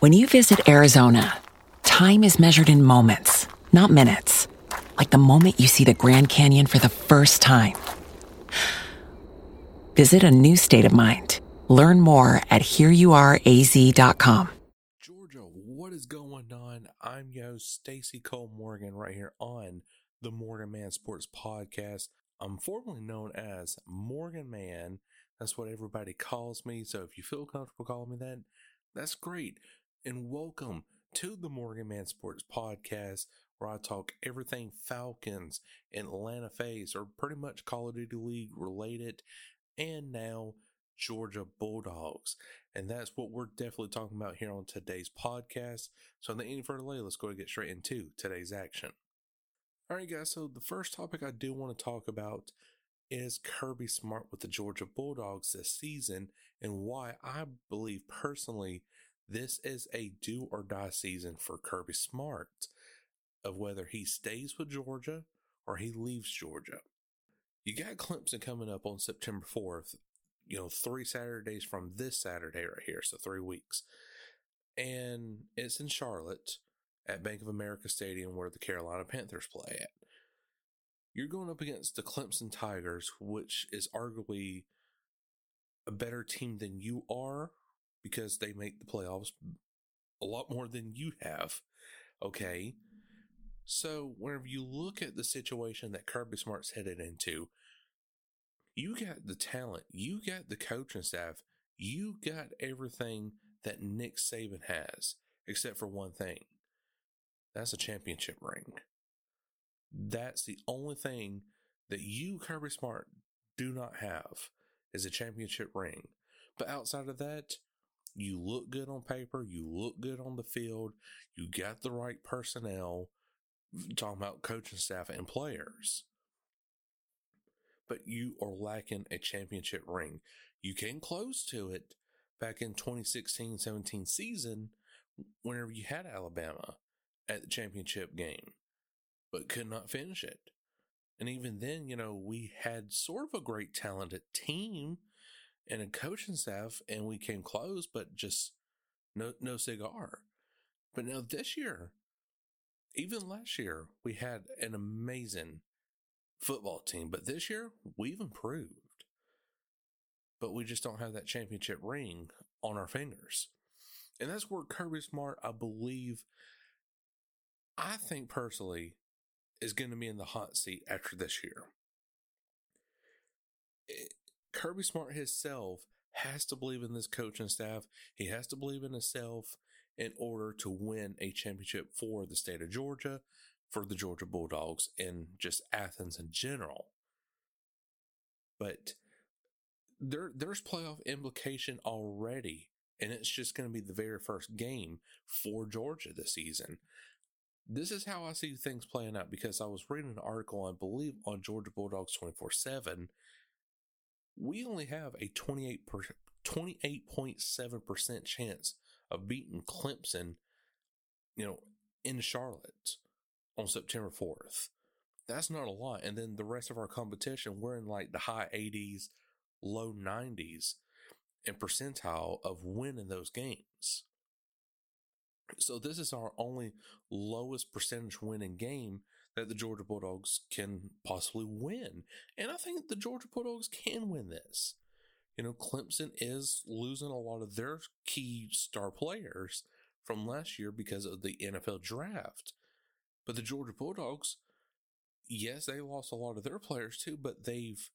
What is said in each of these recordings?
When you visit Arizona, time is measured in moments, not minutes. Like the moment you see the Grand Canyon for the first time. Visit a new state of mind. Learn more at hereyouareaz.com. Georgia, what is going on? I'm yo Stacy Cole Morgan right here on the Morgan Man Sports Podcast. I'm formerly known as Morgan Man. That's what everybody calls me. So if you feel comfortable calling me that, that's great. And welcome to the Morgan Man Sports Podcast, where I talk everything Falcons, Atlanta FaZe, or pretty much Call of Duty League related, and now Georgia Bulldogs. And that's what we're definitely talking about here on today's podcast. So, without any further delay, let's go and get straight into today's action. All right, guys. So, the first topic I do want to talk about is Kirby Smart with the Georgia Bulldogs this season and why I believe personally this is a do or die season for Kirby Smart of whether he stays with Georgia or he leaves Georgia. You got Clemson coming up on September 4th, you know, three Saturdays from this Saturday right here, so three weeks. And it's in Charlotte at Bank of America Stadium where the Carolina Panthers play at. You're going up against the Clemson Tigers, which is arguably a better team than you are because they make the playoffs a lot more than you have. Okay. So, whenever you look at the situation that Kirby Smart's headed into, you got the talent, you got the coaching staff, you got everything that Nick Saban has, except for one thing that's a championship ring. That's the only thing that you, Kirby Smart, do not have is a championship ring. But outside of that, you look good on paper, you look good on the field, you got the right personnel, talking about coaching staff and players. But you are lacking a championship ring. You came close to it back in 2016 17 season whenever you had Alabama at the championship game, but could not finish it. And even then, you know, we had sort of a great talented team and a coaching staff, and we came close, but just no no cigar. But now this year, even last year, we had an amazing football team, but this year we've improved. But we just don't have that championship ring on our fingers. And that's where Kirby Smart, I believe, I think personally, is going to be in the hot seat after this year. It, Kirby Smart himself has to believe in this coaching staff. He has to believe in himself in order to win a championship for the state of Georgia, for the Georgia Bulldogs, and just Athens in general. But there, there's playoff implication already, and it's just going to be the very first game for Georgia this season. This is how I see things playing out because I was reading an article, I believe, on Georgia Bulldogs 24 7 we only have a 28 28.7% chance of beating Clemson, you know, in Charlotte on September 4th. That's not a lot. And then the rest of our competition, we're in like the high 80s, low 90s in percentile of winning those games. So this is our only lowest percentage winning game that the Georgia Bulldogs can possibly win. And I think the Georgia Bulldogs can win this. You know, Clemson is losing a lot of their key star players from last year because of the NFL draft. But the Georgia Bulldogs, yes, they lost a lot of their players too, but they've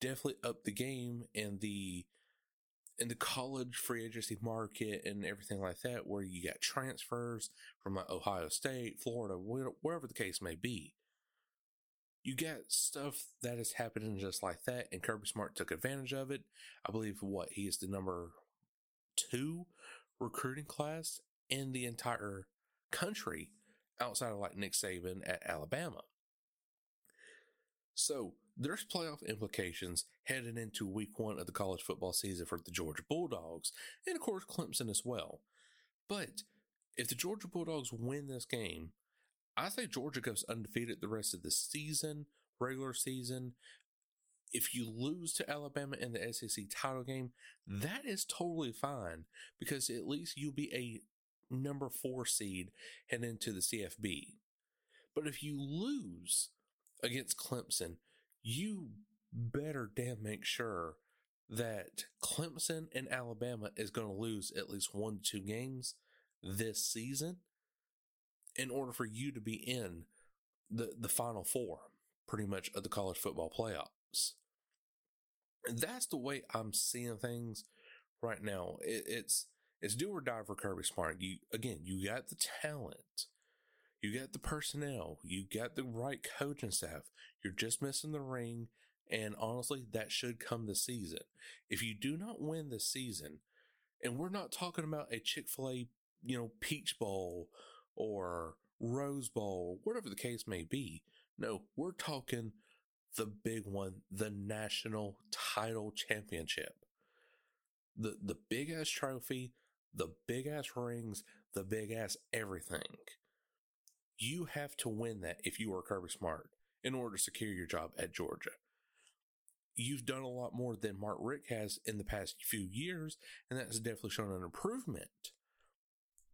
definitely upped the game and the in the college free agency market and everything like that, where you got transfers from like Ohio State, Florida, wherever the case may be. You got stuff that is happening just like that, and Kirby Smart took advantage of it. I believe what he is the number two recruiting class in the entire country outside of like Nick Saban at Alabama. So there's playoff implications heading into week one of the college football season for the Georgia Bulldogs, and of course Clemson as well. But if the Georgia Bulldogs win this game, I say Georgia goes undefeated the rest of the season, regular season. If you lose to Alabama in the SEC title game, that is totally fine because at least you'll be a number four seed heading into the CFB. But if you lose against Clemson, you better damn make sure that Clemson and Alabama is going to lose at least one to two games this season in order for you to be in the, the final four, pretty much, of the college football playoffs. That's the way I'm seeing things right now. It, it's it's do or die for Kirby Smart. You again, you got the talent, you got the personnel, you got the right coaching staff. You're just missing the ring, and honestly, that should come this season. If you do not win this season, and we're not talking about a Chick Fil A, you know, Peach Bowl or Rose Bowl, whatever the case may be. No, we're talking the big one, the national title championship. The the big ass trophy, the big ass rings, the big ass everything. You have to win that if you are Kirby Smart in order to secure your job at Georgia. You've done a lot more than Mark Richt has in the past few years, and that's definitely shown an improvement.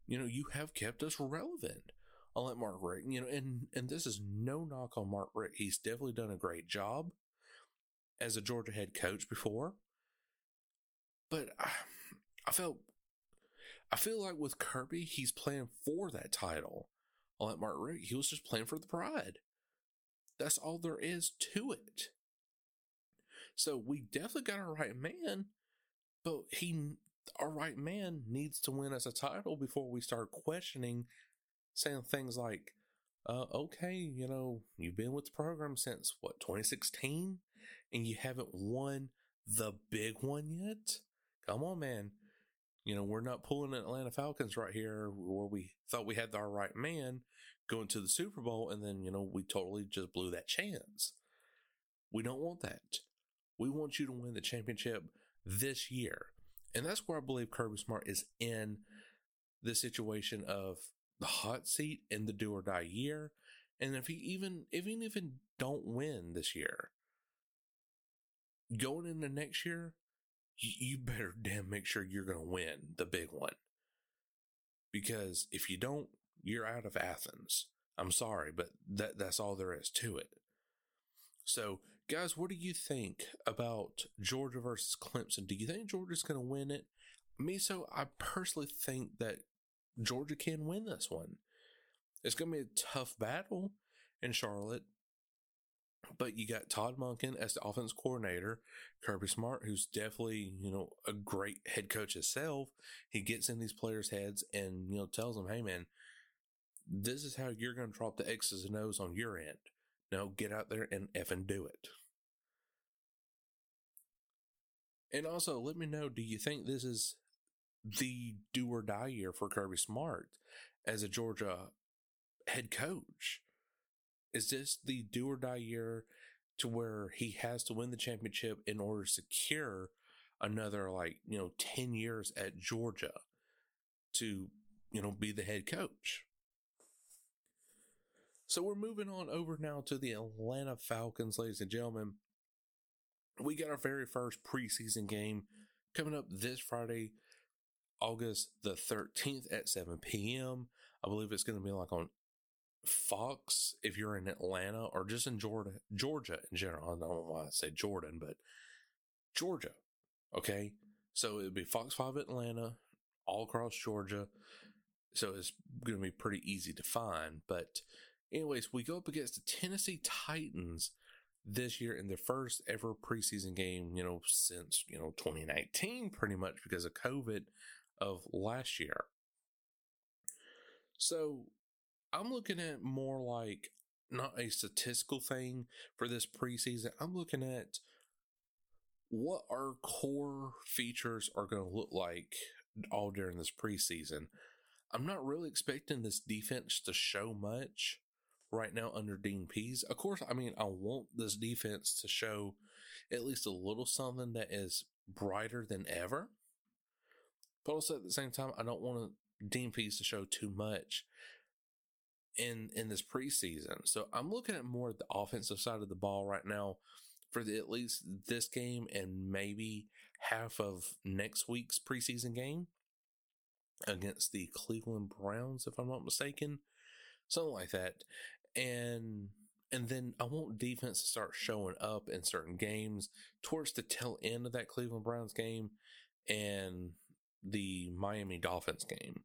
You know, you have kept us relevant. I'll let Mark Richt, you know, and, and this is no knock on Mark Richt. He's definitely done a great job as a Georgia head coach before. But I, I felt, I feel like with Kirby, he's playing for that title. I'll let Mark Richt, he was just playing for the pride. That's all there is to it. So we definitely got our right man, but he, our right man needs to win us a title before we start questioning, saying things like, uh, okay, you know, you've been with the program since what, 2016? And you haven't won the big one yet? Come on, man. You know, we're not pulling Atlanta Falcons right here where we thought we had our right man going to the Super Bowl and then, you know, we totally just blew that chance. We don't want that. We want you to win the championship this year. And that's where I believe Kirby Smart is in the situation of the hot seat in the do or die year. And if he even, if he even don't win this year, going into next year, you better damn make sure you're going to win the big one. Because if you don't, you're out of Athens. I'm sorry, but that, that's all there is to it. So, guys, what do you think about Georgia versus Clemson? Do you think Georgia's going to win it? Me, so I personally think that Georgia can win this one. It's going to be a tough battle in Charlotte, but you got Todd Monken as the offense coordinator, Kirby Smart, who's definitely, you know, a great head coach himself. He gets in these players' heads and, you know, tells them, hey, man, this is how you're going to drop the X's and O's on your end. Now get out there and effing do it. And also, let me know do you think this is the do or die year for Kirby Smart as a Georgia head coach? Is this the do or die year to where he has to win the championship in order to secure another, like, you know, 10 years at Georgia to, you know, be the head coach? So we're moving on over now to the Atlanta Falcons, ladies and gentlemen. We got our very first preseason game coming up this Friday, August the 13th at 7 p.m. I believe it's going to be like on Fox if you're in Atlanta or just in Georgia, Georgia in general. I don't know why I say Jordan, but Georgia. Okay. So it would be Fox 5 Atlanta, all across Georgia. So it's going to be pretty easy to find. But, anyways, we go up against the Tennessee Titans this year in their first ever preseason game, you know, since, you know, 2019, pretty much because of COVID of last year. So I'm looking at more like not a statistical thing for this preseason. I'm looking at what our core features are going to look like all during this preseason. I'm not really expecting this defense to show much right now under Dean Pees. Of course, I mean, I want this defense to show at least a little something that is brighter than ever. But also at the same time, I don't want Dean Pees to show too much in in this preseason. So I'm looking at more the offensive side of the ball right now for the, at least this game and maybe half of next week's preseason game against the Cleveland Browns, if I'm not mistaken, something like that. And and then I want defense to start showing up in certain games towards the tail end of that Cleveland Browns game and the Miami Dolphins game.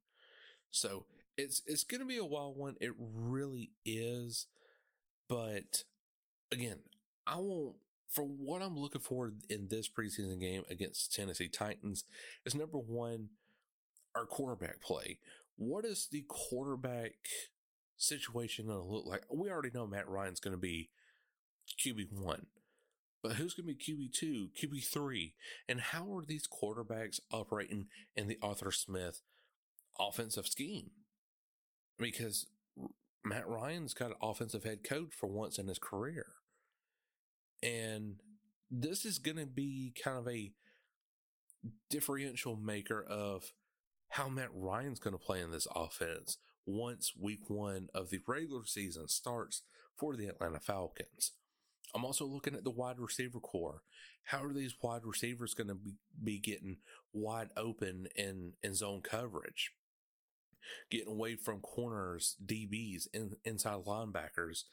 So it's it's going to be a wild one. It really is. But again, I won't. For what I'm looking for in this preseason game against Tennessee Titans is number one, our quarterback play. What is the quarterback situation going to look like? We already know Matt Ryan's going to be QB one, but who's going to be QB two, QB three, and how are these quarterbacks operating in the Arthur Smith offensive scheme? Because Matt Ryan's got an offensive head coach for once in his career. And this is going to be kind of a differential maker of how Matt Ryan's going to play in this offense once week one of the regular season starts for the Atlanta Falcons. I'm also looking at the wide receiver corps. How are these wide receivers going to be, be getting wide open in, in zone coverage? Getting away from corners, DBs, in, inside linebackers.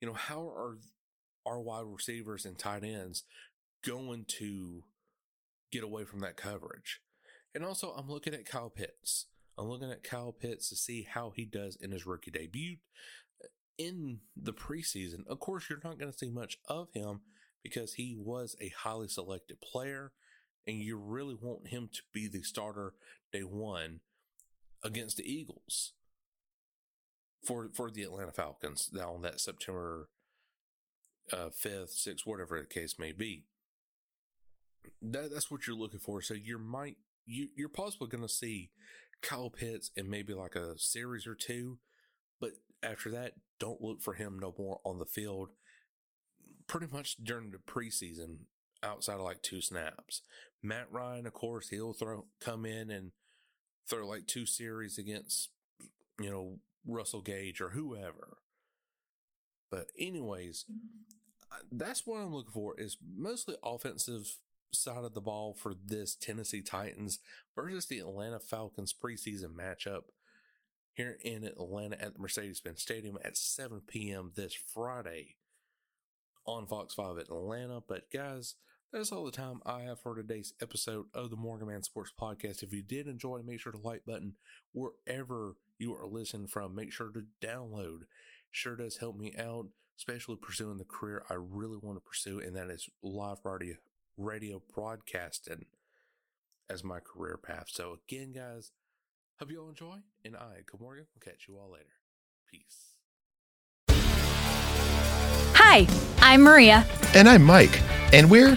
You know, how are our wide receivers and tight ends going to get away from that coverage? And also, I'm looking at Kyle Pitts. I'm looking at Kyle Pitts to see how he does in his rookie debut uh, in the preseason. Of course, you're not going to see much of him because he was a highly selected player, and you really want him to be the starter day one against the Eagles for for the Atlanta Falcons now on that September uh, fifth, sixth, whatever the case may be. That, that's what you're looking for. So you might you you're possibly going to see Kyle Pitts in maybe like a series or two, but after that, don't look for him no more on the field. Pretty much during the preseason, outside of like two snaps. Matt Ryan, of course, he'll throw come in and throw like two series against you know Russell Gage or whoever. But anyways, that's what I'm looking for is mostly offensive side of the ball for this Tennessee Titans versus the Atlanta Falcons preseason matchup here in Atlanta at the Mercedes-Benz Stadium at 7 p.m. this Friday on Fox 5 Atlanta. But guys, that's all the time I have for today's episode of the Morgan Man Sports Podcast. If you did enjoy, make sure to like button wherever you are listening from. Make sure to download. Sure does help me out, especially pursuing the career I really want to pursue, and that is live radio, radio broadcasting as my career path. So again, guys, hope you all enjoy, and I, Good Morgan, will catch you all later. Peace. Hi, I'm Maria. And I'm Mike, and we're